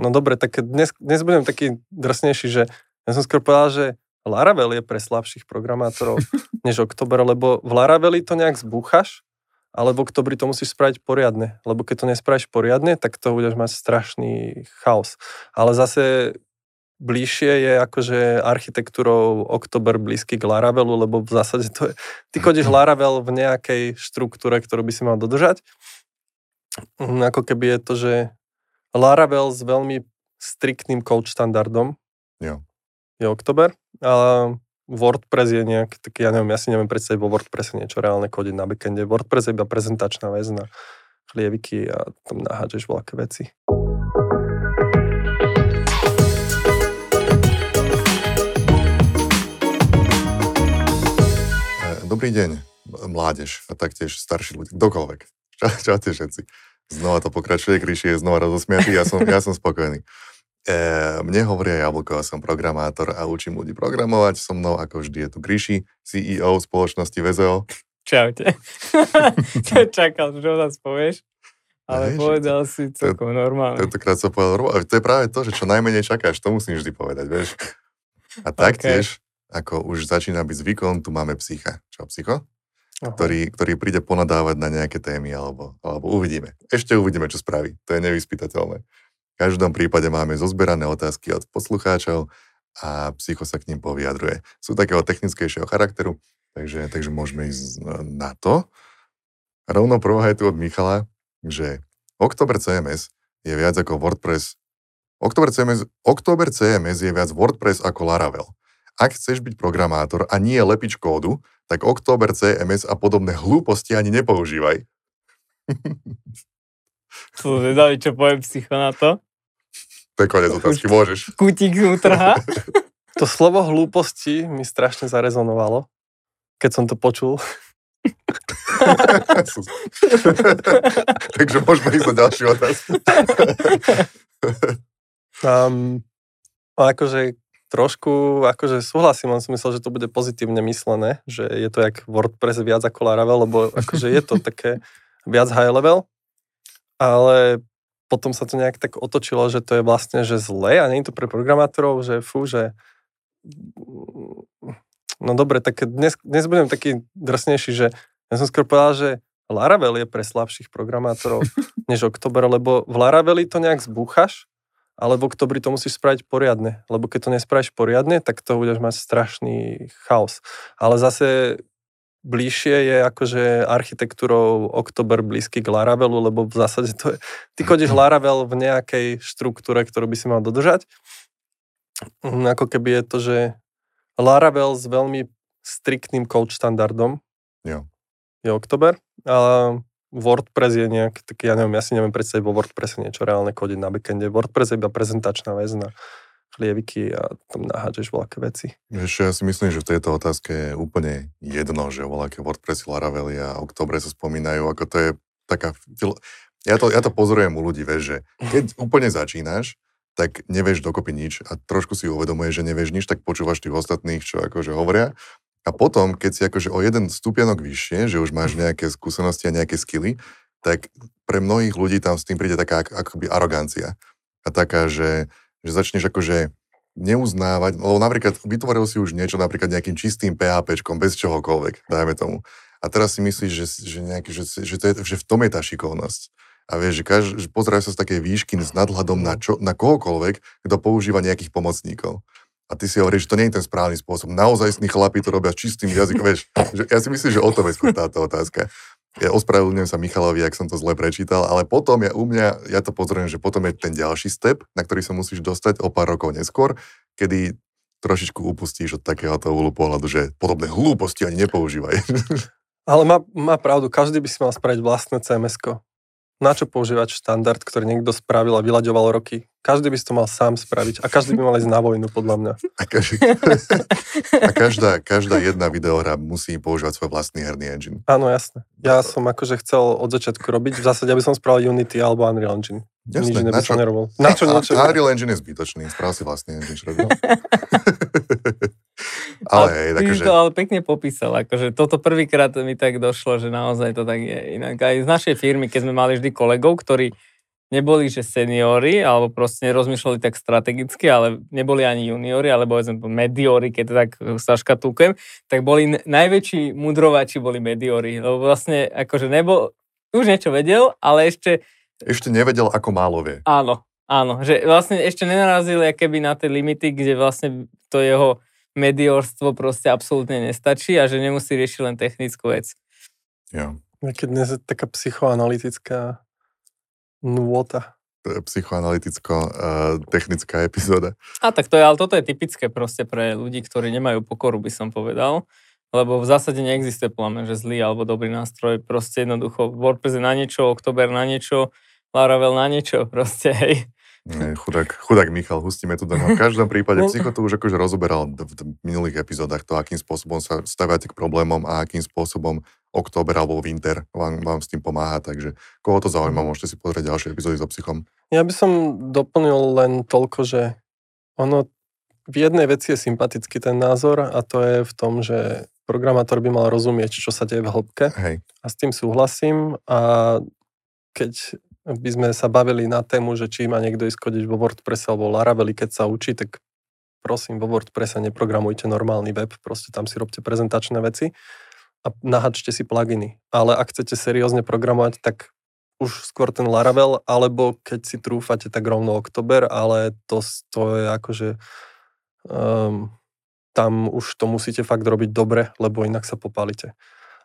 No dobre, tak dnes, dnes budem taký drsnejší, že ja som skôr povedal, že Laravel je pre slabších programátorov než Oktober, lebo v Laraveli to nejak zbúchaš, ale v Oktobri to musíš spraviť poriadne, lebo keď to nespravíš poriadne, tak to budeš mať strašný chaos. Ale zase bližšie je akože architektúrou Oktober blízky k Laravelu, lebo v zásade to je, ty kodíš Laravel v nejakej štruktúre, ktorú by si mal dodržať. Ako keby je to, že Laravel s veľmi striktným code štandardom Jo. je Oktober. A WordPress je nejak taký, ja neviem, ja si neviem predstaviť vo WordPresse niečo reálne kodiť na backende. WordPress je iba prezentačná vec na chlieviky a tam nahádžeš voľaké veci. E, Dobrý deň, mládež a taktiež starší ľudia, kdokoľvek. Čau, čaute všetci. Znova to pokračuje, Kryši je znova rozosmiatý, ja som, ja som spokojný. E, mne hovoria Jablko, ja som programátor a učím ľudí programovať. So mnou, ako vždy, je tu Kryši, CEO spoločnosti VZO. Čaute. Čakal, že o nás povieš, ale Hej, povedal si celkom normálne. Tentokrát som povedal, "Ro, a to je práve to, že čo najmenej čakáš, to musím vždy povedať, vieš. A taktiež, ako už začína byť zvykom, tu máme psycha. Čo, psycho? Ktorý, ktorý príde ponadávať na nejaké témy, alebo, alebo uvidíme. Ešte uvidíme, čo spraví. To je nevyspytateľné. V každom prípade máme zozberané otázky od poslucháčov a psycho sa k ním povyjadruje. Sú takého technickejšieho charakteru, takže, takže môžeme ísť na to. Rovno prvá je tu od Michala, že Oktober CMS je viac ako WordPress. Oktober CMS, Oktober CMS je viac WordPress ako Laravel. Ak chceš byť programátor a nie lepič kódu, tak Oktober CMS a podobné hlúposti ani nepoužívaj. Sú zvedaví, čo povie psycho na to. To je konec otázky, môžeš. Kutík utrhá. To slovo hlúposti mi strašne zarezonovalo, keď som to počul. Takže môžeme ísť na ďalšiu otázku. Um, akože trošku, akože súhlasím, len som myslel, že to bude pozitívne myslené, že je to jak WordPress viac ako Laravel, lebo akože je to také viac high level, ale potom sa to nejak tak otočilo, že to je vlastne, že zle a nie je to pre programátorov, že fú, že no dobre, tak dnes, dnes budem taký drsnejší, že ja som skôr povedal, že Laravel je pre slabších programátorov než Oktober, lebo v Laraveli to nejak zbúchaš, ale v Oktobri to musíš spraviť poriadne, lebo keď to nespravíš poriadne, tak to budeš mať strašný chaos. Ale zase bližšie je akože architektúrou Oktober blízky k Laravelu, lebo v zásade to je, ty kodíš Laravel v nejakej štruktúre, ktorú by si mal dodržať. Mm, Ako keby je to, že Laravel s veľmi striktným code štandardom Jo. je Oktober. A WordPress je nejak taký, ja neviem, ja si neviem predstaviť vo WordPresse niečo reálne kodiť na backende. WordPress je iba prezentačná vec na chlieviky a tam nahádžeš voľaké veci. Vieš, ja si myslím, že v tejto otázke je úplne jedno, že voľaké WordPressy, Laravely a Oktobre sa spomínajú, ako to je taká... Ja to, ja to pozorujem u ľudí, vieš, že keď úplne začínaš, tak nevieš dokopy nič a trošku si uvedomuješ, že nevieš nič, tak počúvaš tých ostatných, čo akože hovoria. A potom, keď si akože o jeden stupienok vyššie, že už máš nejaké skúsenosti a nejaké skily, tak pre mnohých ľudí tam s tým príde taká ak- akoby arogancia. A taká, že, že začneš akože neuznávať, lebo napríklad vytvoril si už niečo napríklad nejakým čistým PHPčkom, bez čohokoľvek, dajme tomu. A teraz si myslíš, že, že, nejaký, že, že, to je, že v tom je tá šikovnosť. A vieš, že, kaž, že pozerajú sa z takej výšky s nadhľadom na, čo, na kohokoľvek, kto používa nejakých pomocníkov. A ty si hovoríš, že to nie je ten správny spôsob. Naozaj chlapi to robia čistým jazykom. Vieš, že ja si myslím, že o tom je skôr táto otázka. Ja ospravedlňujem sa Michalovi, ak som to zle prečítal, ale potom ja u mňa, ja to pozorujem, že potom je ten ďalší step, na ktorý sa musíš dostať o pár rokov neskôr, kedy trošičku upustíš od takéhoto úhlu pohľadu, že podobné hlúposti ani nepoužívaj. Ale má, má pravdu, každý by si mal spraviť vlastné cms -ko. Na čo používať štandard, ktorý niekto spravil a vyľaďoval roky? Každý by si to mal sám spraviť a každý by mal ísť na vojnu, podľa mňa. A, každý, a každá, každá jedna videohra musí používať svoj vlastný herný engine. Áno, jasné. Ja som akože chcel od začiatku robiť, v zásade, aby som spravil Unity alebo Unreal Engine. Nič Jasné, iné na by som čo? nerobil. Na čo A- niečo? a Unreal Engine je zbytočný, sprav si vlastný engine, čo robil. ale hej, ty takže... si to ale pekne popísal, akože toto prvýkrát mi tak došlo, že naozaj to tak je. Inak aj z našej firmy, keď sme mali vždy kolegov, ktorí neboli, že seniori, alebo proste nerozmýšľali tak strategicky, ale neboli ani juniori, alebo povedzme mediori, keď to tak saškatúkujem, tak boli najväčší mudrovači boli mediori, lebo vlastne akože nebol, už niečo vedel, ale ešte Ešte nevedel, ako málo vie. Áno, áno, že vlastne ešte nenarazil keby na tie limity, kde vlastne to jeho mediorstvo proste absolútne nestačí a že nemusí riešiť len technickú vec. Jo. Keď dnes je taká psychoanalytická nôta. To je psychoanalyticko-technická epizóda. A tak to je, ale toto je typické proste pre ľudí, ktorí nemajú pokoru, by som povedal. Lebo v zásade neexistuje plámen, že zlý alebo dobrý nástroj. Proste jednoducho WordPress je na niečo, Oktober na niečo, Laravel na niečo, proste hej. Nie, chudák, chudák Michal, hustíme tu doma. V každom prípade No. psycho to už akože rozoberal v v minulých epizódach to, akým spôsobom sa staviate k problémom a akým spôsobom október alebo winter vám, vám s tým pomáha, takže koho to zaujíma, môžete si pozrieť ďalšie epizódy so psychom. Ja by som doplnil len toľko, že ono v jednej veci je sympatický ten názor a to je v tom, že programátor by mal rozumieť, čo sa deje v hĺbke. Hej, a s tým súhlasím a keď by sme sa bavili na tému, že či má niekto ísť kodiť vo WordPresse alebo Laraveli, keď sa učí, tak prosím, vo WordPresse neprogramujte normálny web, proste tam si robte prezentačné veci a nahačte si pluginy. Ale ak chcete seriózne programovať, tak už skôr ten Laravel, alebo keď si trúfate, tak rovno Oktober, ale to, to je akože um, tam už to musíte fakt robiť dobre, lebo inak sa popálite.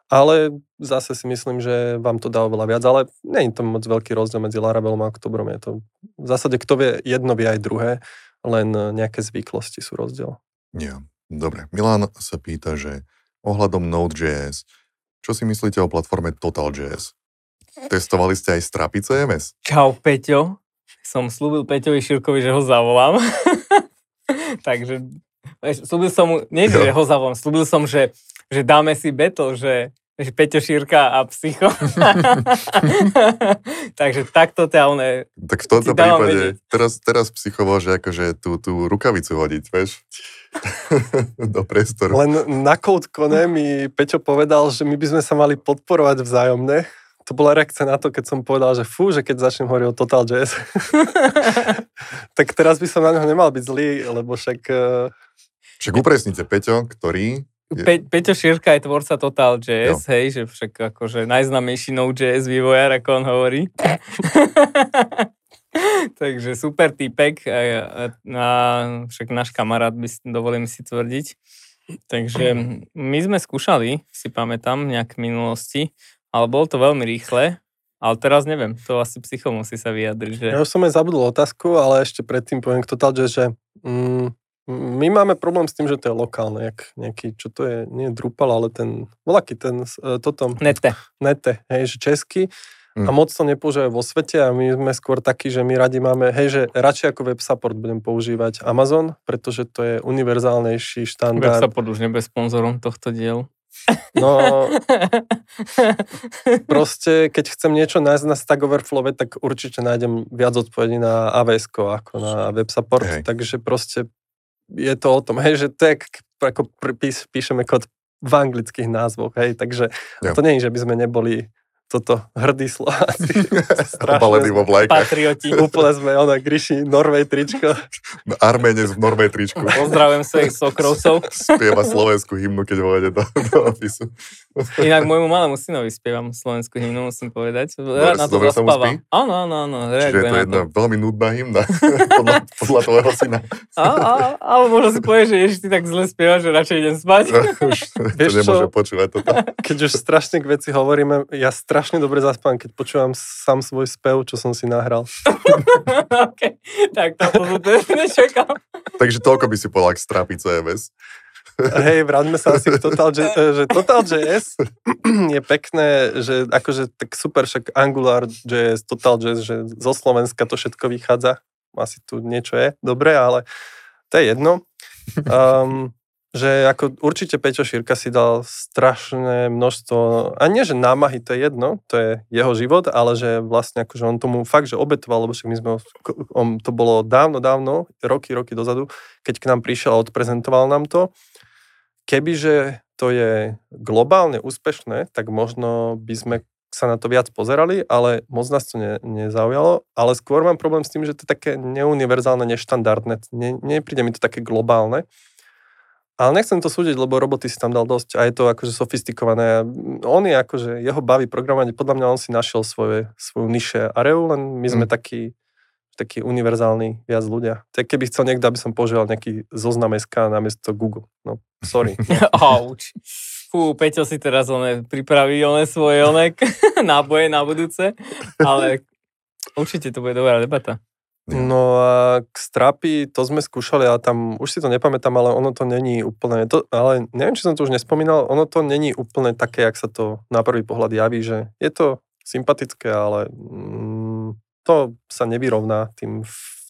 Ale zase si myslím, že vám to dá oveľa viac, ale nie je to moc veľký rozdiel medzi Laravelom a Oktobrom. Je to v zásade, kto vie jedno, vie aj druhé, len nejaké zvyklosti sú rozdiel. jo. Dobre, Milan sa pýta, že ohľadom Node.js, čo si myslíte o platforme Total.js? Testovali ste aj Strapi CMS? Čau, Peťo. Som slúbil Peťovi Širkovi, že ho zavolám. Takže slúbil som mu, nie že ho zavolám, slúbil som, že, že dáme si battle, že, že Peťo Šírka a Psycho. Takže takto ťa one... Tak v tomto prípade, vedieť. teraz, teraz psycho môže akože tú, tú rukavicu hodiť, vieš? Do priestoru. Len na CodeCone mi Peťo povedal, že my by sme sa mali podporovať vzájomne. To bola reakcia na to, keď som povedal, že fú, že keď začnem hovoriť o Total.js. tak teraz by som na neho nemal byť zlý, lebo však... eh, Však upresnite, Peťo, ktorý... Je- Pe- Peťo Šírka je tvorca Total.js, hej, že však akože najznamejší Node.js vývojár, ako on hovorí. Takže super týpek a, a, však náš kamarát, by dovolím si tvrdiť. Takže my sme skúšali, si pamätám, nejak v minulosti, ale bolo to veľmi rýchle, ale teraz neviem, to asi psycho musí sa vyjadriť, že... Ja už som aj zabudol otázku, ale ešte predtým poviem k Total.js, že mm, my máme problém s tým, že to je lokálne, jak nejaký, čo to je, nie Drupal, ale ten, voľaký ten, eh, toto, Nete. nete, hej, že český a Mm. moc to nepoužívajú vo svete a my sme skôr takí, že my radi máme, hej, že radšej ako web support budem používať Amazon, pretože to je univerzálnejší Web štandard. support už nebude sponzorom tohto dielu. No, proste, keď chcem niečo nájsť na Stack Overflow, tak určite nájdem viac odpovedí na AWS ako na web support, Hej. takže proste je to o tom, hej, že to je k- ako pís, píšeme kód v anglických názvoch, hej, takže Jo. to nie je, že by sme neboli toto hrdí Slováci. Obalený vo vlajkách. Patrioti. Úplne sme, ona, Gryši, Norvej tričko. Arménec v Norvej tričku. Pozdravujem svojich sokrovcov. Spieva slovenskú hymnu, keď vojde do, do ofisu. Inak môjmu malému synovi spievam slovenskú hymnu, musím povedať. Rád na to dobre sa mu zaspáva. spí? Áno, áno, áno. Čiže je to na jedna veľmi nudná hymna podľa, podľa tvojho syna. A, a, ale možno si povieš, že ježiš, ty tak zle spievaš, že radšej idem spať. Už to nemôže počúvať toto. Keď už strašne k veci hovoríme, ja strašne dobre zaspám, keď počúvam sám svoj spev, čo som si nahral. okay. Tak to nečakal. Takže toľko by si povedal k strapi CMS. Hej, vráťme sa asi k Total, že, že Total.js je pekné, že akože tak super, však Angular.js, Total.js, že zo Slovenska to všetko vychádza. Asi tu niečo je, dobre, ale to je jedno. Um, že ako určite Peťo Šírka si dal strašné množstvo, a nie, že námahy, to je jedno, to je jeho život, ale že vlastne akože on tomu fakt, že obetoval, lebo však my sme, on, to bolo dávno, dávno, roky, roky dozadu, keď k nám prišiel a odprezentoval nám to. Kebyže to je globálne úspešné, tak možno by sme sa na to viac pozerali, ale moc nás to ne, nezaujalo. Ale skôr mám problém s tým, že to je také neuniverzálne, neštandardné. Ne, nepríde mi to také globálne. Ale nechcem to súdiť, lebo roboty si tam dal dosť a je to akože sofistikované. On je akože, jeho baví programovanie, podľa mňa on si našiel svoje, svoju niše areu, len my sme mm. takí, takí univerzálni viac ľudia. Tak keby chcel niekto, aby som používal nejaký zoznam SK namiesto Google. No, sorry. Auč. Fú, Peťo si teraz one pripraví one svoje onek náboje na budúce, ale určite to bude dobrá debata. No a k strapy, to sme skúšali, ale tam, už si to nepamätám, ale ono to není úplne, to, ale neviem, či som to už nespomínal, ono to není úplne také, jak sa to na prvý pohľad javí, že je to sympatické, ale mm, to sa nevyrovná tým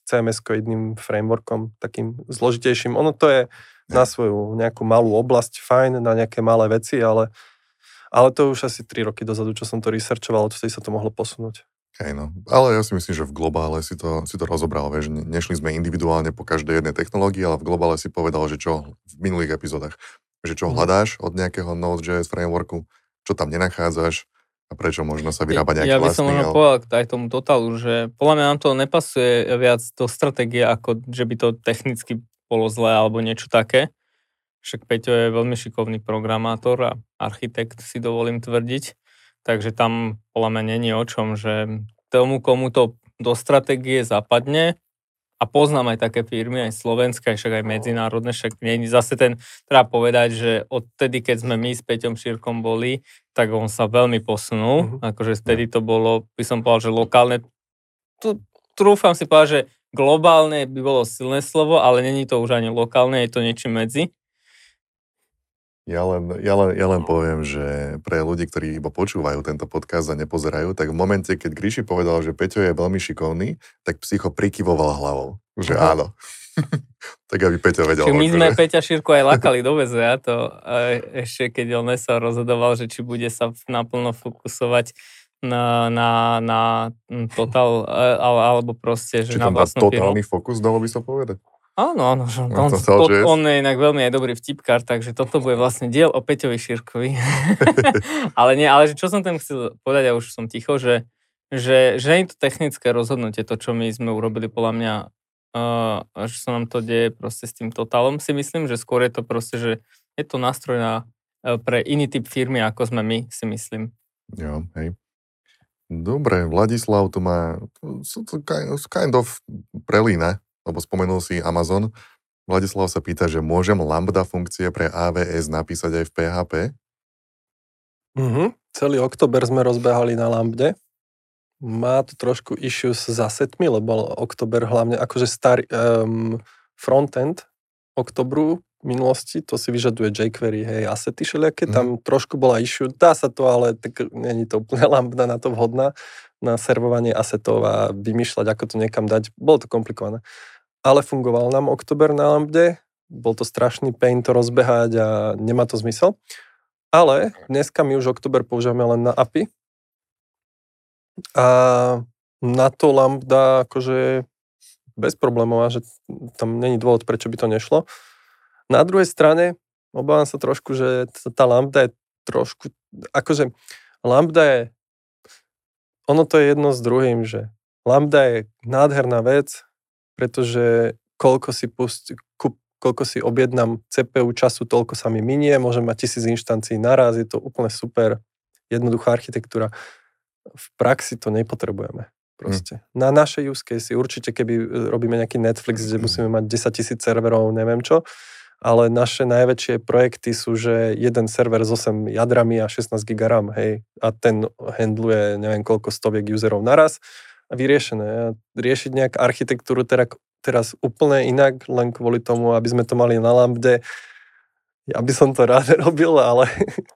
CMS-koidným frameworkom, takým zložitejším. Ono to je na svoju nejakú malú oblasť fajn, na nejaké malé veci, ale, ale to už asi 3 roky dozadu, čo som to researchoval, vtedy sa to mohlo posunúť. Hej no, ale ja si myslím, že v globále si to, si to rozobral, vieš, nešli sme individuálne po každej jednej technológii, ale v globále si povedal, že čo v minulých epizódach, že čo mhm. hľadáš od nejakého Node.js frameworku, čo tam nenachádzaš a prečo možno sa vyrába nejaký Ja by som možno ale... povedal aj tomu totalu, že podľa mňa nám to nepasuje viac do stratégie, ako že by to technicky bolo zlé alebo niečo také. Však Peťo je veľmi šikovný programátor a architekt, si dovolím tvrdiť. Takže tam podľa mňa není o čom, že tomu, komu to do stratégie zapadne, a poznám aj také firmy, aj slovenské, však aj medzinárodné, však nie zase ten, treba povedať, že odtedy, keď sme my s Peťom Šírkom boli, tak on sa veľmi posunul, uh-huh. akože vtedy to bolo, by som povedal, že lokálne, tu trúfam si povedať, že globálne by bolo silné slovo, ale není to už ani lokálne, je to niečo medzi. Ja len, ja, len, ja len poviem, že pre ľudí, ktorí iba počúvajú tento podcast a nepozerajú, tak v momente, keď Gríši povedal, že Peťo je veľmi šikovný, tak psycho prikyvoval hlavou, že uh-huh. áno. tak aby Peťo vedel. Čiže my sme že... Peťa Šírku aj lakali do a to ešte keď on sa rozhodoval, že či bude sa naplno fokusovať na, na, na total, alebo proste, že či na vlastnú totálny fokus, dalo by sa povedať? Áno, áno, že on, on, to, on je inak veľmi aj dobrý vtipkár, takže toto bude vlastne diel o Peťovi Šírkovi. ale nie, ale čo som tam chcel povedať, a už som ticho, že, že, že je to technické rozhodnutie, to, čo my sme urobili, podľa mňa, uh, že sa nám to deje proste s tým totálom, si myslím, že skôr je to proste, že je to nástroj na, uh, pre iný typ firmy, ako sme my, si myslím. Jo, hej. Dobre, Vladislav tu má, to kind of prelína lebo spomenul si Amazon. Vladislav sa pýta, že môžem lambda funkcie pre AWS napísať aj v PHP? Mm-hmm. Celý oktober sme rozbehali na lambde. Má to trošku issues s asetmi, lebo oktober hlavne akože starý um, frontend oktobru minulosti, to si vyžaduje jQuery, hej, asety všelijaké, mm. tam trošku bola issue, dá sa to, ale tak není to úplne lambda na to vhodná, na servovanie asetov a vymýšľať, ako to niekam dať, bolo to komplikované ale fungoval nám oktober na Lambde, bol to strašný pain to rozbehať a nemá to zmysel. Ale dneska my už oktober používame len na API a na to Lambda akože bez problémov a že tam není dôvod, prečo by to nešlo. Na druhej strane obávam sa trošku, že tá Lambda je trošku, akože Lambda je, ono to je jedno s druhým, že Lambda je nádherná vec, pretože koľko si, pust, koľko si objednám CPU času, toľko sa mi minie, môžem mať tisíc inštancií naraz, je to úplne super, jednoduchá architektúra. V praxi to nepotrebujeme. Proste. Hmm. Na naše use case určite, keby e, robíme nejaký Netflix, kde musíme mať 10 tisíc serverov, neviem čo, ale naše najväčšie projekty sú, že jeden server s 8 jadrami a 16 GB RAM, hej, a ten handluje neviem koľko stoviek userov naraz vyriešené. Riešiť nejak architektúru teda, teraz úplne inak, len kvôli tomu, aby sme to mali na lambde, ja by som to rád robil, ale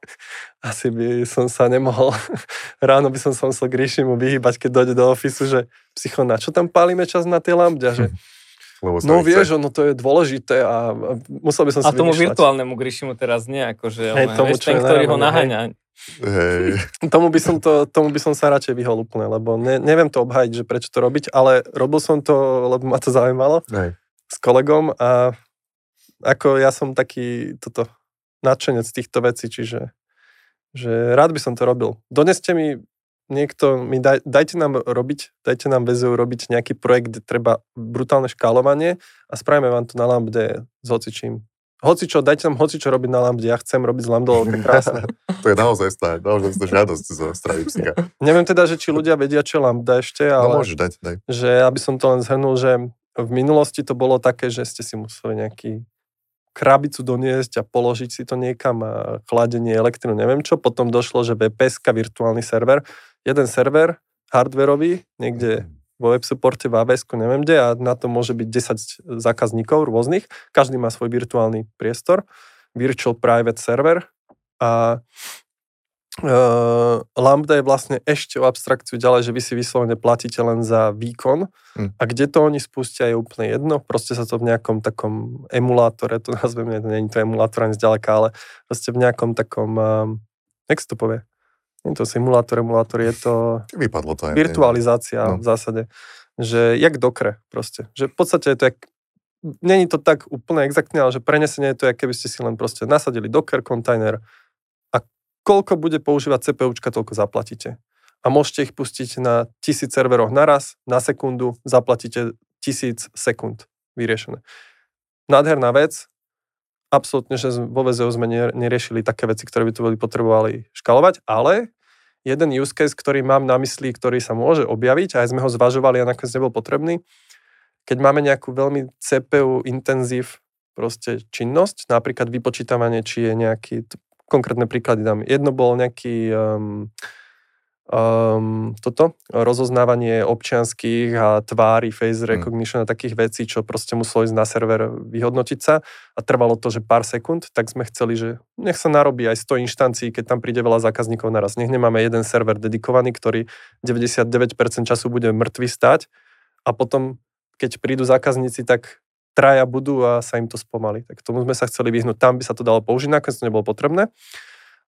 asi by som sa nemohol. Ráno by som sa musel k mu vyhýbať, keď dojde do ofisu, že psycho, na čo tam pálime čas na tie lambde? Že, Lebo no vieš, ono to je dôležité a musel by som si A tomu vymýšľať. virtuálnemu Grishimu teraz nie, akože hey, tomu, vieš, ten, ktorý ho naháňa. Hej. tomu, by som to, tomu by som sa radšej vyhol úplne, lebo ne, neviem to obhajiť, že prečo to robiť, ale robil som to, lebo ma to zaujímalo Hej. s kolegom a ako ja som taký toto nadšenec týchto vecí, čiže že rád by som to robil. Doneste mi niekto mi daj, dajte nám robiť, dajte nám VZU robiť nejaký projekt, kde treba brutálne škálovanie a spravíme vám to na lambde s hocičím. Hoci čo, dajte nám hoci čo robiť na lambde, ja chcem robiť z lambdou, to je krásne. to je naozaj stále, naozaj to žiadosť zo strany psika. Neviem teda, že či ľudia vedia, čo je lambda ešte, ale No môžeš dať, daj. že aby som to len zhrnul, že v minulosti to bolo také, že ste si museli nejaký krabicu doniesť a položiť si to niekam a chladenie elektrinu, neviem čo. Potom došlo, že VPS, virtuálny server, jeden server hardwareový, niekde vo web supporte v AWS, neviem kde, a na to môže byť 10 zákazníkov rôznych. Každý má svoj virtuálny priestor, virtual private server a Uh, Lambda je vlastne ešte o abstrakciu ďalej, že vy si vyslovene platíte len za výkon Hm. a kde to oni spustia je úplne jedno, proste sa to v nejakom takom emulátore, to nazveme, nie je to emulátor ani zďaleka, ale proste v nejakom takom, um, jak sa to povie? Nie je to simulátor, emulátor, je to Vypadlo to aj. virtualizácia No. v zásade, že jak dokre proste, že v podstate je to jak Není to tak úplne exaktne, ale že prenesenie je to, ako keby ste si len proste nasadili Docker kontajner a koľko bude používať CPUčka, toľko zaplatíte. A môžete ich pustiť na tisíc serveroch naraz, na sekundu, zaplatíte tisíc sekúnd vyriešené. Nádherná vec, absolútne, že vo VZO sme ne- neriešili také veci, ktoré by tu boli potrebovali škalovať, ale jeden use case, ktorý mám na mysli, ktorý sa môže objaviť, aj sme ho zvažovali a nakoniec nebol potrebný, keď máme nejakú veľmi CPU intenzív proste činnosť, napríklad vypočítavanie, či je nejaký, konkrétne príklady dám. Jedno bol nejaký um, um, toto, rozoznávanie občianských a tvári, face Mm. recognition a takých vecí, čo proste muselo ísť na server vyhodnotiť sa a trvalo to, že pár sekúnd, tak sme chceli, že nech sa narobí aj 100 inštancií, keď tam príde veľa zákazníkov naraz. Nech nemáme jeden server dedikovaný, ktorý 99% času bude mŕtvy stať a potom, keď prídu zákazníci, tak traja budú a sa im to spomalí. Tak tomu sme sa chceli vyhnúť. Tam by sa to dalo použiť, nakoniec to nebolo potrebné.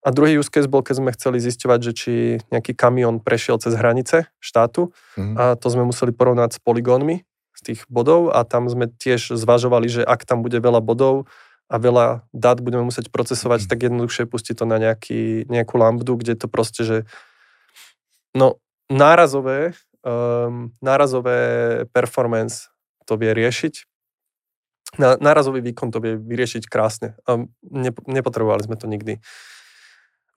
A druhý use case bol, keď sme chceli zisťovať, že či nejaký kamión prešiel cez hranice štátu Mhm. a to sme museli porovnať s poligónmi z tých bodov a tam sme tiež zvažovali, že ak tam bude veľa bodov a veľa dát budeme musieť procesovať, Mhm. tak jednoduchšie pustiť to na nejaký, nejakú lambdu, kde to proste, že no nárazové, um, nárazové performance to vie riešiť. Na, nárazový výkon to vie vyriešiť krásne. Um, ne, nepotrebovali sme to nikdy.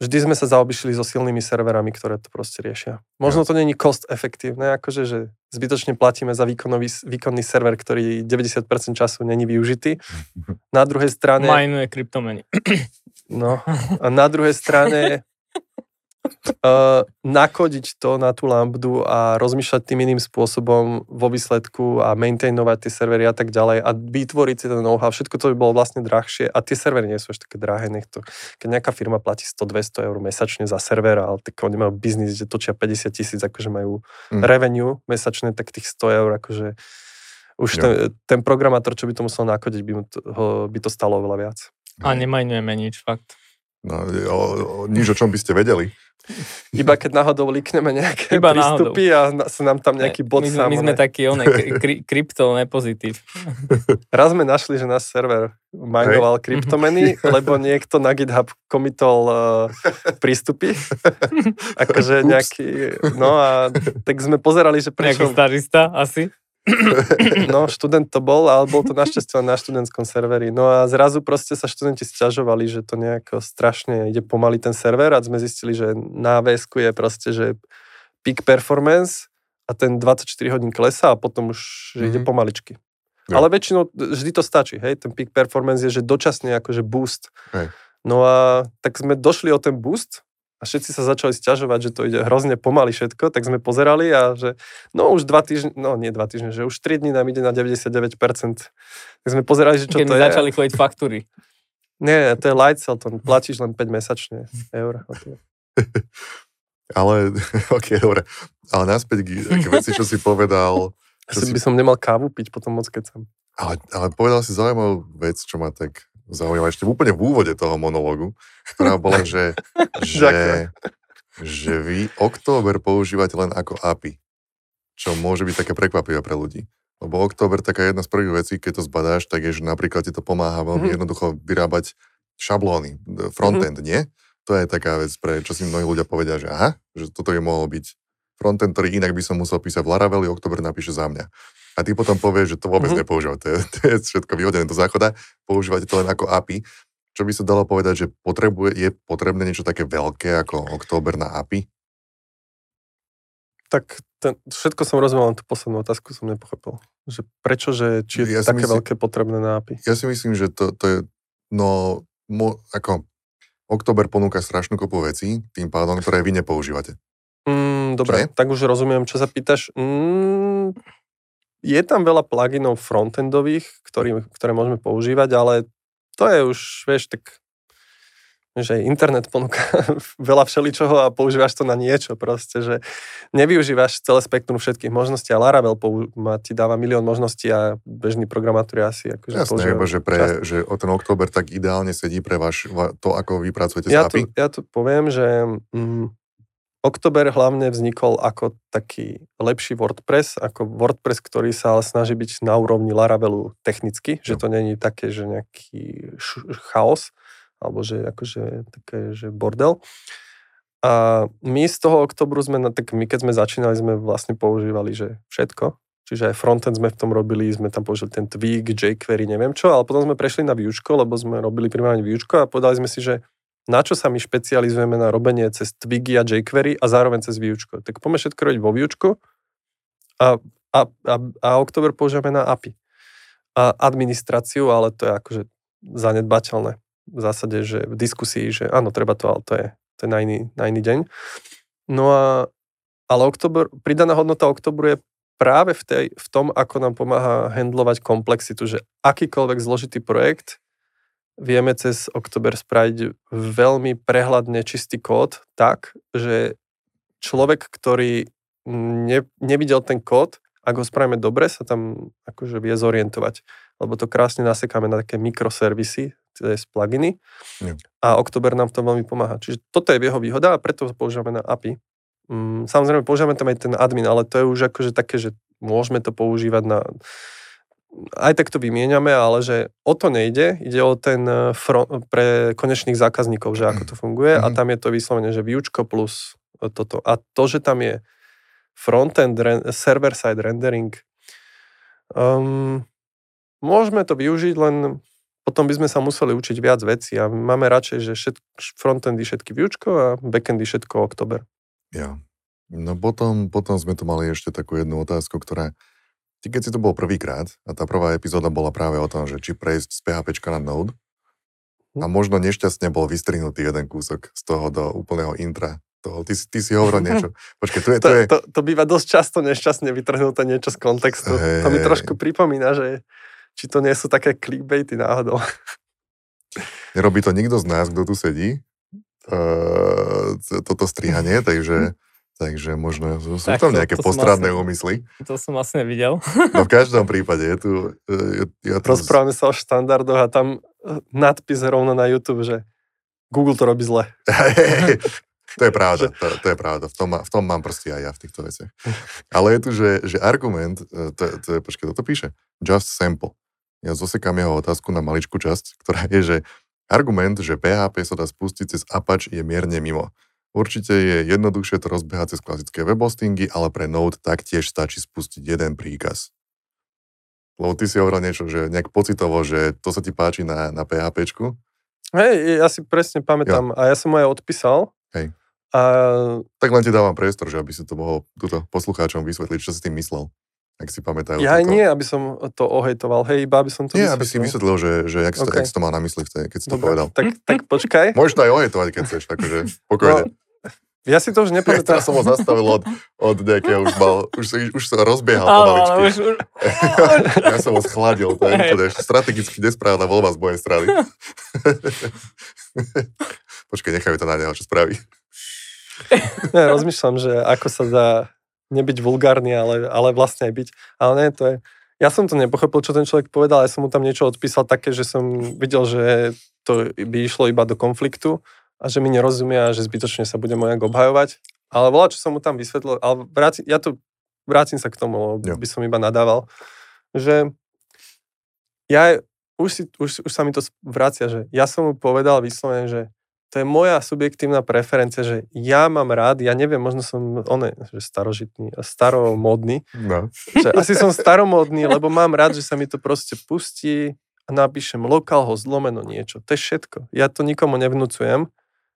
Vždy sme sa zaobišli so silnými serverami, ktoré to proste riešia. Možno to není cost efektívne, akože, že zbytočne platíme za výkonový, výkonný server, ktorý 90% času není využitý. Na druhej strane... Majnuje kryptomeny. No, a na druhej strane uh, nakodiť to na tú lambdu a rozmýšľať tým iným spôsobom vo výsledku a maintainovať tie servery a tak ďalej a vytvoriť si ten know-how, všetko to by bolo vlastne drahšie a tie servery nie sú až také drahé, nech to, keď nejaká firma platí 100-200 eur mesačne za server, ale tak oni majú biznis, že točia 50 tisíc, akože majú Mm. revenue mesačné, tak tých 100 eur, akože už Jo. ten, ten programátor, čo by to musel nakodiť, by, mu to, ho, by to stalo oveľa viac. A nemajnujeme nič, fakt. No, o, o, nič, o čom by ste vedeli. Iba keď náhodou likneme nejaké Iba prístupy a na- sa nám tam nejaký bod sme- my sme sám. takí, one, kry, krypto nepozitív. Raz sme našli, že náš server minoval kryptomeny, lebo niekto na GitHub komitol uh, prístupy. akože Ups. nejaký, no a tak sme pozerali, že Nejaký prečo, stažista asi. no študent to bol, ale bol to našťastie len na študentskom serveri. No a zrazu proste sa študenti sťažovali, že to nejako strašne ide pomaly ten server a sme zistili, že na AWS je proste, že peak performance a ten 24 hodín klesá a potom už že ide Mhm. pomaličky. Jo. Ale väčšinou vždy to stačí, hej, ten peak performance je, že dočasne akože boost. Hej. No a tak sme došli o ten boost a všetci sa začali sťažovať, že to ide hrozne pomaly všetko, tak sme pozerali a že no už dva týždne, no nie dva týždne, že už 3 dní nám ide na 99%. Tak sme pozerali, že čo Keď to je. začali chodiť faktúry. Nie, to je light cell, to platíš len 5 mesačne eur. Ale, ok, dobre. Ale naspäť k, k veci, čo si povedal. Čo Asi si, by som nemal kávu piť potom moc keď som. ale, ale povedal si zaujímavú vec, čo ma tak zaujíma ešte úplne v úvode toho monológu, ktorá bola, že, že, že vy Október používate len ako API, čo môže byť také prekvapivé pre ľudí. Lebo Október, taká jedna z prvých vecí, keď to zbadáš, tak je, že napríklad ti to pomáha veľmi Mhm. jednoducho vyrábať šablóny, frontend, nie? to je taká vec, pre čo si mnohí ľudia povedia, že aha, že toto je mohol byť frontend, ktorý inak by som musel písať v Laraveli, oktober napíše za mňa. A ty potom povieš, že to vôbec mm-hmm. nepoužívate. To je, to je všetko vyhodené do záchoda, používate to len ako API. Čo by sa dalo povedať, že potrebuje, je potrebné niečo také veľké ako október na API? Tak ten, všetko som rozumel, len tú poslednú otázku som nepochopil. Že prečo, že či je ja také myslím, veľké potrebné na API? Ja si myslím, že to, to je, no, mo, ako, október ponúka strašnú kopu vecí, tým pádom, ktoré vy nepoužívate. Mm, dobre, tak už rozumiem, čo sa pýtaš. Mm, je tam veľa pluginov frontendových, ktorý, ktoré môžeme používať, ale to je už, vieš, tak že internet ponúka veľa všeličoho a používaš to na niečo proste, že nevyužívaš celé spektrum všetkých možností a Laravel má, ti dáva milión možností a bežní programátori asi akože Jasné, lebo že, pre, že o ten október tak ideálne sedí pre váš, to, ako vy pracujete ja s API. Tu, ja tu poviem, že mm, Oktober hlavne vznikol ako taký lepší WordPress, ako WordPress, ktorý sa ale snaží byť na úrovni Laravelu technicky, že to není také, že nejaký chaos, alebo že akože také, že bordel. A my z toho oktobru sme, tak my keď sme začínali, sme vlastne používali, že všetko. Čiže aj frontend sme v tom robili, sme tam použili ten Twig, jQuery, neviem čo, ale potom sme prešli na výučko, lebo sme robili primárne výučko a povedali sme si, že na čo sa my špecializujeme na robenie cez Twiggy a jQuery a zároveň cez výučko. Tak poďme všetko robiť vo výučku a, a, a, a Oktober používame na API. A administráciu, ale to je akože zanedbateľné. V zásade, že v diskusii, že áno, treba to, ale to je, to je na, iný, na iný deň. No a, ale oktober, pridaná hodnota oktobru je práve v, tej, v tom, ako nám pomáha handlovať komplexitu, že akýkoľvek zložitý projekt vieme cez Oktober spraviť veľmi prehľadne čistý kód tak, že človek, ktorý ne, nevidel ten kód, ak ho spravíme dobre, sa tam akože vie zorientovať. Lebo to krásne nasekáme na také mikroservisy, je pluginy. A Oktober nám v tom veľmi pomáha. Čiže toto je jeho výhoda a preto používame na API. Mm, samozrejme, používame tam aj ten admin, ale to je už akože také, že môžeme to používať na aj tak to vymieňame, ale že o to nejde, ide o ten eh, front, pre konečných zákazníkov, že ako to funguje mm-hmm. a mhm. tam je to vyslovene, že výučko plus eh, toto. A to, že tam je frontend, server-side rendering, um, môžeme to využiť, len potom by sme sa museli učiť viac vecí a máme radšej, že všet, frontendy všetky výučko a backendy všetko oktober. Ja. No potom, potom sme tu mali ešte takú jednu otázku, ktorá Ty keď si to bol prvýkrát a tá prvá epizóda bola práve o tom, že či prejsť z PHP na Node a hm. možno nešťastne bol vystrihnutý jeden kúsok z toho do úplného intra toho. Ty, ty si hovoril niečo. Počkej, tu je, to, to, je... To, to býva dosť často nešťastne vytrhnuté niečo z kontextu. Hey, to mi trošku pripomína, že či to nie sú také clickbaity náhodou. Nerobí to nikto z nás, kto tu sedí, uh, toto strihanie, takže Takže možno sú tak, tam nejaké to, to postradné asi, úmysly. To som asi nevidel. No v každom prípade je tu... Je, ja tu... Rozprávame sa o štandardoch a tam e, nadpis rovno na YouTube, že Google to robí zle. to je pravda, to, to je pravda. V tom, v tom mám proste aj ja v týchto veciach. Ale je tu, že, že argument, e, to, to je, počkej, toto píše, just sample. Ja zosekám jeho otázku na maličkú časť, ktorá je, že argument, že PHP sa dá spustiť cez Apache je mierne mimo. Určite je jednoduchšie to rozbehať cez klasické webhostingy, ale pre Node taktiež stačí spustiť jeden príkaz. Lebo ty si hovoril niečo, že nejak pocitovo, že to sa ti páči na, na PHPčku. Hej, ja si presne pamätám. Jo. A ja som aj odpísal. Hej. A... Tak len ti dávam priestor, že aby si to mohol túto poslucháčom vysvetliť, čo si tým myslel. Ak si pamätajú. Ja aj nie, aby som to ohejtoval. Hej, iba aby som to Nie, vysvetlil. aby si vysvetlil, že, že jak, okay. to, jak si to má na mysli, keď si to Dobre, povedal. Tak, tak počkaj. Môžeš to aj ohetovať, keď chceš, takže pokojne. No, ja si to už nepamätám. Ja som ho zastavil od, od nejakého, už mal, už, už sa rozbiehal pomaličky. Už, už... ja som ho schladil, to je, je strategicky nesprávna voľba z mojej strany. Počkaj, nechajú to na neho, čo spraví. Ja rozmýšľam, že ako sa dá nebyť vulgárny, ale, ale vlastne aj byť. Ale nie, to je... Ja som to nepochopil, čo ten človek povedal, ja som mu tam niečo odpísal také, že som videl, že to by išlo iba do konfliktu a že mi nerozumia, že zbytočne sa budem nejak obhajovať. Ale volá, čo som mu tam vysvetlil, ale vráti, ja tu vrátim sa k tomu, lebo by som iba nadával, že ja už, si, už, už sa mi to vracia, že ja som mu povedal vyslovene, že to je moja subjektívna preferencia, že ja mám rád, ja neviem, možno som one, že starožitný, staromodný, No. že asi som staromodný, lebo mám rád, že sa mi to proste pustí a napíšem localhost, lomeno niečo. To je všetko. Ja to nikomu nevnúcujem,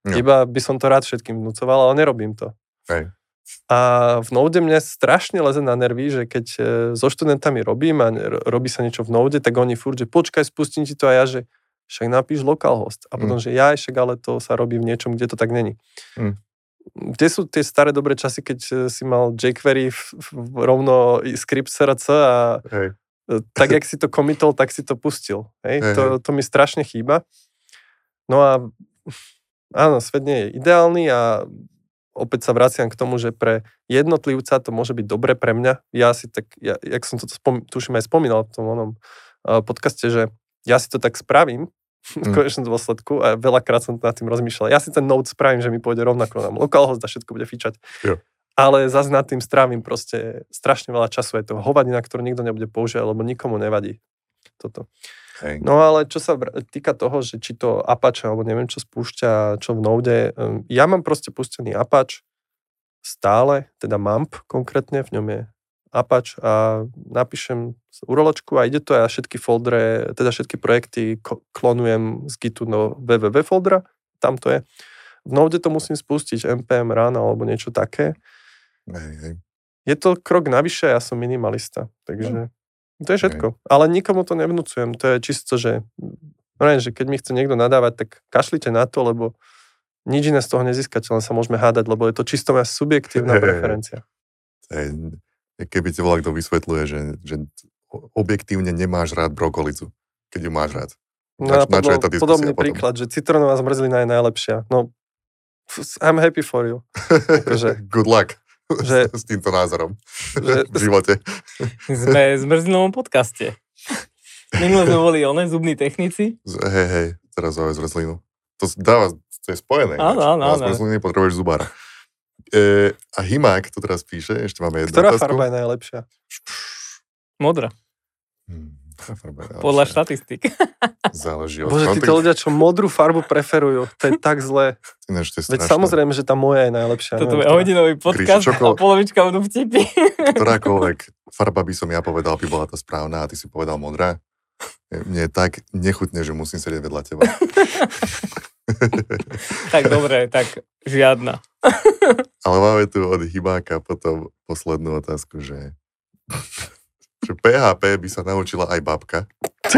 No. iba by som to rád všetkým vnúcoval, ale nerobím to. Hej. A v Node mne strašne leze na nervy, že keď e, so študentami robím a robí sa niečo v Node, tak oni furt, že počkaj, spustím ti to a ja, že však napíš localhost. A potom, že ja však ale to sa robí v niečom, kde to tak není. Mm. Kde sú tie staré dobré časy, keď e, si mal jQuery v, v, rovno script src a Hej. e, tak, jak si to commitol, tak si to pustil. Hej? Hej, To, to mi strašne chýba. No a áno, svet nie je ideálny a opäť sa vraciam k tomu, že pre jednotlivca to môže byť dobre pre mňa. Ja si tak, ja, jak som to spom, tuším aj spomínal v tom onom uh, podcaste, že ja si to tak spravím v Mm. konečnom dôsledku a veľakrát som nad tým rozmýšľal. Ja si ten node spravím, že mi pôjde rovnako na localhost a všetko bude fičať. Jo. Ale zase nad tým strávim proste strašne veľa času. Je to hovadina, ktorú nikto nebude používať, lebo nikomu nevadí toto. Hej. No ale čo sa týka toho, že či to Apache, alebo neviem čo spúšťa, čo v Node, um, ja mám proste pustený Apache stále, teda MAMP konkrétne, v ňom je Apache a napíšem uroločku a ide to a ja všetky foldre, teda všetky projekty klonujem z Gitu do www foldra, tam to je. V Node to musím spustiť, npm run alebo niečo také. Hej, hej. Je to krok navyše, ja som minimalista, takže to je všetko. Ale nikomu to nevnúcujem, to je čisto, že, no neviem, že keď mi chce niekto nadávať, tak kašlite na to, lebo nič iné z toho nezískate, len sa môžeme hádať, lebo je to čisto moja subjektívna preferencia. Hej. Keby ti volá kto vysvetľuje, že, že objektívne nemáš rád brokolicu, keď ju máš rád. No Na čo- na čo je tá podobný potom? príklad, že citrónová zmrzlina je najlepšia. No, I'm happy for you. Akože, Good luck Že- s týmto názorom že, v živote. Sme v zmrzlinovom podcaste. Minule sme boli one, zubní technici. Hej, hej, teraz o zmrzlinu. To dáva, to je spojené. Áno, áno, áno. zmrzlinu potrebuješ zubára. E, a Himák tu teraz píše, ešte máme jednu ktorá otázku. farba je najlepšia? Modra. Hmm, Podľa najlepšia? štatistik. Záleží od Bože, títo ľudia, čo modrú farbu preferujú, to je tak zlé. Ináč to je Veď samozrejme, že tá moja je najlepšia. Toto je hodinový podcast a čokol- polovička budú vtipy. Ktorákoľvek farba by som ja povedal, by bola tá správna a ty si povedal modrá. Mne je tak nechutne, že musím sedieť vedľa teba. tak dobre, tak žiadna. Ale máme tu od Hibáka potom poslednú otázku, že, že PHP by sa naučila aj babka,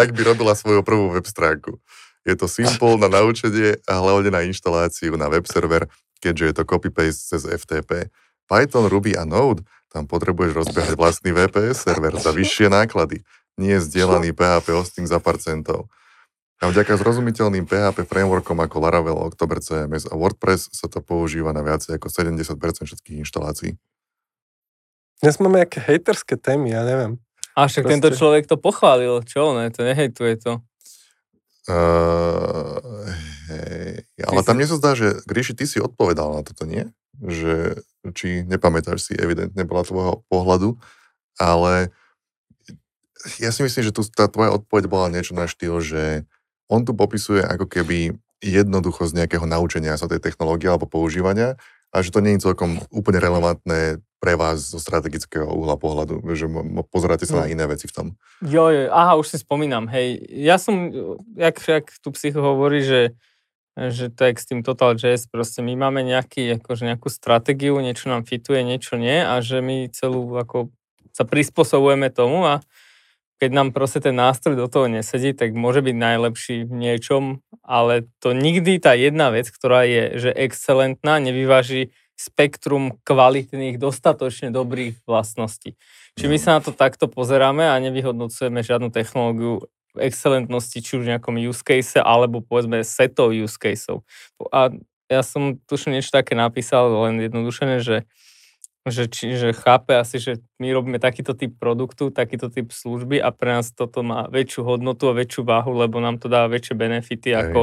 ak by robila svoju prvú web stránku. Je to simple na naučenie a hlavne na inštaláciu na web server, keďže je to copy-paste cez FTP. Python, Ruby a Node, tam potrebuješ rozbiehať vlastný VPS server za vyššie náklady, nie zdieľaný PHP hosting za pár centov. A vďaka zrozumiteľným PHP frameworkom ako Laravel, October CMS a WordPress sa to používa na viacej ako 70% všetkých inštalácií. Dnes máme aké hejterské témy, ja neviem. A však Proste- tento človek to pochválil, čo ne, to nehejtuje to. Uh, hej, ale Ty tam si- mne sa zdá, že Gríši, ty si odpovedal na toto, nie? Že, či nepamätáš si, evidentne bola tvojho pohľadu, ale ja si myslím, že tu tá tvoja odpoveď bola niečo na štýl, že on tu popisuje ako keby jednoducho z nejakého naučenia sa tej technológie alebo používania a že to nie je celkom úplne relevantné pre vás zo strategického uhla pohľadu, že pozeráte sa na No. iné veci v tom. Jo, jo, aha, už si spomínam, hej. Ja som, jak, jak tu psycho hovorí, že, že to je s tým Total.js, proste my máme nejaký, akože nejakú stratégiu, niečo nám fituje, niečo nie a že my celú ako sa prispôsobujeme tomu a keď nám proste ten nástroj do toho nesedí, tak môže byť najlepší v niečom, ale to nikdy tá jedna vec, ktorá je že excelentná, nevyváži spektrum kvalitných, dostatočne dobrých vlastností. Čiže my sa na to takto pozeráme a nevyhodnocujeme žiadnu technológiu v excelentnosti, či už v nejakom use case, alebo povedzme setov use caseov. A ja som tuším niečo také napísal, len jednodušené, že že, či, že chápe asi, že my robíme takýto typ produktu, takýto typ služby a pre nás toto má väčšiu hodnotu a väčšiu váhu, lebo nám to dá väčšie benefity Hej. ako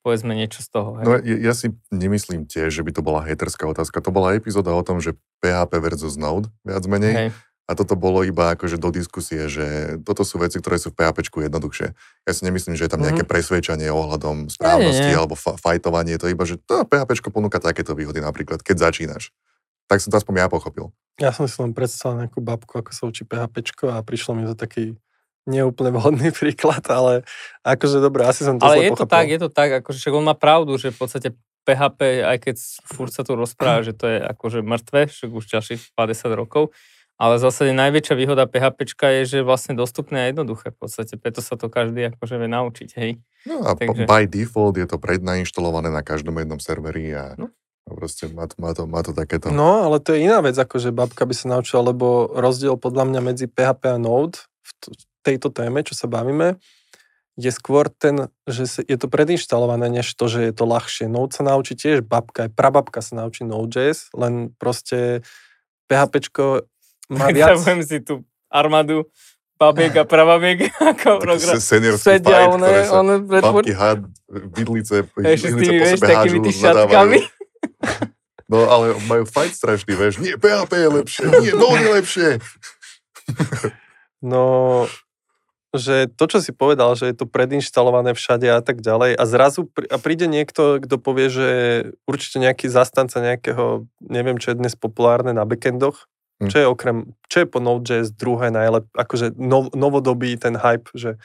povedzme niečo z toho. Hej. No ja, ja si nemyslím tiež, že by to bola haterská otázka. To bola epizóda o tom, že PHP versus Node, viac menej. Hej. A toto bolo iba akože do diskusie, že toto sú veci, ktoré sú v PHP jednoduchšie. Ja si nemyslím, že je tam nejaké Mhm. presvedčanie ohľadom správnosti Nie, nie, nie. alebo fa- fajtovanie. Je to iba, že to PHP ponúka takéto výhody napríklad, keď začínaš. Tak som to aspoň ja pochopil. Ja som si len predstavil nejakú babku, ako sa učí PHP a prišlo mi to taký neúplne vhodný príklad, ale akože dobre, asi som to Ale je to pochopil. tak, je to tak, akože však on má pravdu, že v podstate PHP, aj keď furt sa tu rozpráva, že to je akože mŕtve, však už ďalších 50 rokov, ale v zásade najväčšia výhoda PHP je, že vlastne dostupné a jednoduché v podstate, preto sa to každý akože vie naučiť, hej. No a Takže- by default je to prednainštalované na každom jednom serveri a No. proste má to, má, to, má to takéto... No, ale to je iná vec, ako že babka by sa naučila, lebo rozdiel podľa mňa medzi PHP a Node v t- tejto téme, čo sa bavíme, je skôr ten, že je to predinštalované, než to, že je to ľahšie. Node sa naučí tiež babka, aj prababka sa naučí Node.js, len proste PHPčko má viac... Predstavujem si tú armádu babiek a prababiek ako program. se- seniorský Sedia fight, one, ktoré sa one pred babky, had, vidlice, Ešte s vidlice tými, po vieš, sebe takými nadávajú. šatkami. No ale majú fight strašný, vieš. Nie, PHP je lepšie, nie, Node je lepšie. No, že to, čo si povedal, že je to predinštalované všade a tak ďalej a zrazu pr- a príde niekto, kto povie, že určite nejaký zastanca nejakého, neviem, čo je dnes populárne na backendoch, Hm. čo je okrem, čo je po Node.js druhé najlep, akože nov, novodobý ten hype, že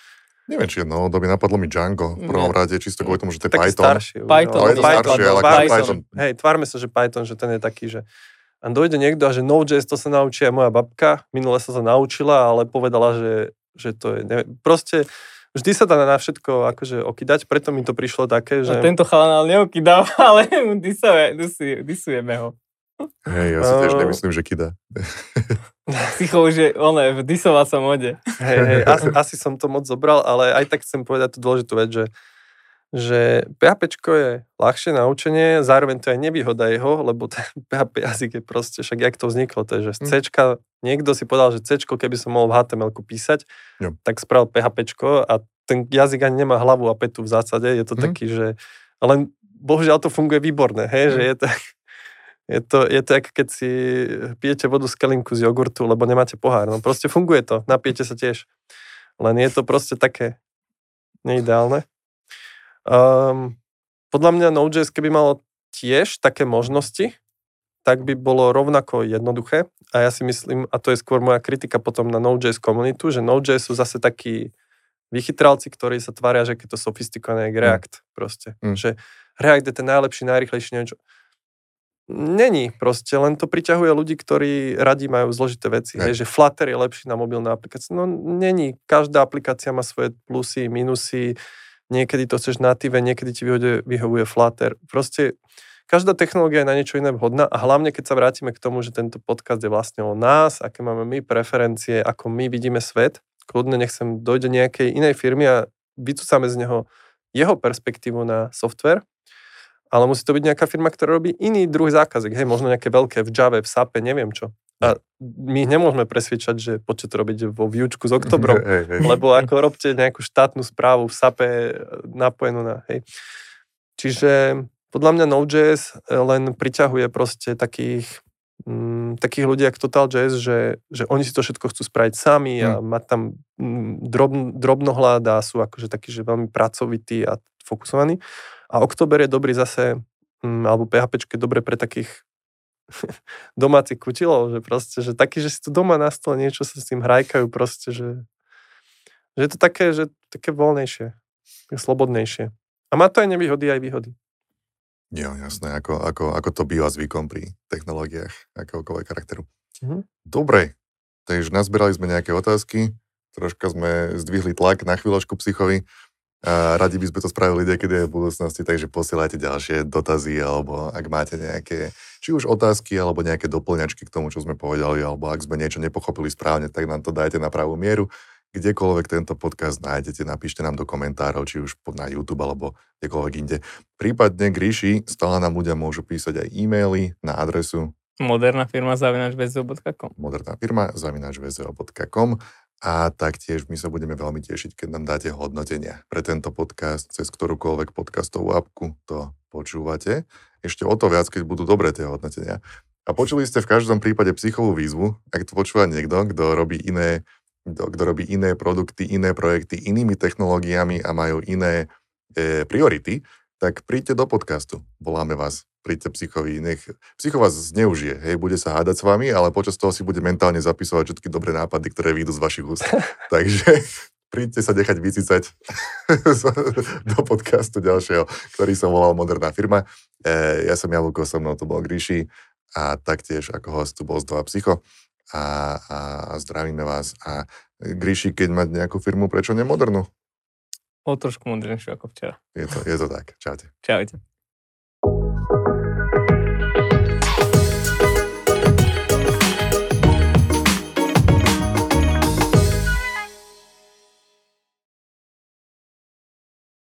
Neviem, či je no, doby napadlo mi Django v prvom Nie. rade, čisto kvôli tomu, že to je taký Python. starší. Python, No, to Python, staršie, ale Python. Python. Hej, tvárme sa, že Python, že ten je taký, že a dojde niekto a že Node.js to sa naučí aj moja babka, minule sa to naučila, ale povedala, že, že to je, neviem, proste vždy sa dá na všetko akože okydať, preto mi to prišlo také, že... No, tento chalan ale neokydal, ale disuje, disujeme ho. Hej, ja si tiež No. nemyslím, že kida. Psycho už je, one, v disovacom mode. Hej, hej, asi, asi som to moc zobral, ale aj tak chcem povedať tú dôležitú vec, že, že PHP je ľahšie na učenie, zároveň to je nevýhoda jeho, lebo ten PHP jazyk je proste, však jak to vzniklo, to je, že z Hm. C, niekto si povedal, že C, keby som mohol v HTML písať, Jo. tak spravil PHP a ten jazyk ani nemá hlavu a petu v zásade, je to Hm. taký, že len bohužiaľ to funguje výborné, hej, že Hm. je to, je to, je to ako keď si pijete vodu z kelinku z jogurtu, lebo nemáte pohár. No proste funguje to, napijete sa tiež. Len je to proste také neideálne. Um, podľa mňa Node.js, keby malo tiež také možnosti, tak by bolo rovnako jednoduché. A ja si myslím, a to je skôr moja kritika potom na Node.js komunitu, že Node.js sú zase takí vychytralci, ktorí sa tvária, že keď to sofistikované je React proste. Mm. Že React je ten najlepší, najrychlejší, neviem čo. Není proste, len to priťahuje ľudí, ktorí radi majú zložité veci. Hej, že Flutter je lepší na mobilné aplikácie. No není. Každá aplikácia má svoje plusy, minusy. Niekedy to chceš natíve, niekedy ti vyhovuje, vyhovuje Flutter. Proste každá technológia je na niečo iné vhodná a hlavne keď sa vrátime k tomu, že tento podcast je vlastne o nás, aké máme my preferencie, ako my vidíme svet, kľudne nechcem dojde nejakej inej firmy a vycúcame z neho jeho perspektívu na software, ale musí to byť nejaká firma, ktorá robí iný druh zákazek. Hej, možno nejaké veľké v Java, v SAPe, neviem čo. A my ich nemôžeme presviečať, že poďte to robiť vo výučku s oktobrom, Hej, hej. lebo ako robte nejakú štátnu správu v SAPe e, napojenú na, hej. Čiže podľa mňa Node.js len priťahuje proste takých, mm, takých ľudí ako TotalJS, že, že oni si to všetko chcú spraviť sami a Hm. mať tam mm, drobn, drobnohľad a sú akože takí, že veľmi pracovití a fokusovaní. A Oktober je dobrý zase, mm, alebo PHP je dobre pre takých domácich kutilov, že proste, že taký, že si tu doma na stole niečo sa s tým hrajkajú proste, že, že je to také, že také voľnejšie, také slobodnejšie. A má to aj nevýhody, aj výhody. Jo, jasné, ako, ako, ako to býva zvykom pri technológiách akéhokoľvek charakteru. Mhm. Dobre, takže nazberali sme nejaké otázky, troška sme zdvihli tlak na chvíľočku psychovi. A radi by sme to spravili niekedy aj v budúcnosti, takže posielajte ďalšie dotazy, alebo ak máte nejaké, či už otázky, alebo nejaké doplňačky k tomu, čo sme povedali, alebo ak sme niečo nepochopili správne, tak nám to dajte na pravú mieru. Kdekoľvek tento podcast nájdete, napíšte nám do komentárov, či už na YouTube, alebo kdekoľvek inde. Prípadne k Ríši stále nám ľudia môžu písať aj e-maily na adresu Moderná firma zavinačbezzo.com. moderná firma zavinačvzo.com a taktiež my sa budeme veľmi tešiť, keď nám dáte hodnotenia pre tento podcast, cez ktorúkoľvek podcastovú apku to počúvate. Ešte o to viac, keď budú dobré tie hodnotenia. A počuli ste v každom prípade psychovú výzvu, ak to počúva niekto, kto robí iné, kto, robí iné produkty, iné projekty inými technológiami a majú iné e, priority, tak príďte do podcastu. Voláme vás. Príďte psychovi. Nech, psycho vás zneužije. Hej, bude sa hádať s vami, ale počas toho si bude mentálne zapisovať všetky dobré nápady, ktoré vyjdú z vašich úst. Takže príďte sa nechať vycicať do podcastu ďalšieho, ktorý sa volal Moderná firma. E, ja som Javulko, so mnou to bol Gríši a taktiež ako host tu bol z 2 Psycho a, a, a zdravíme vás. A Gríši, keď mať nejakú firmu, prečo nemodernú? O trošku modernejšiu ako včera. Je to, je to tak. Čaute. Čaute.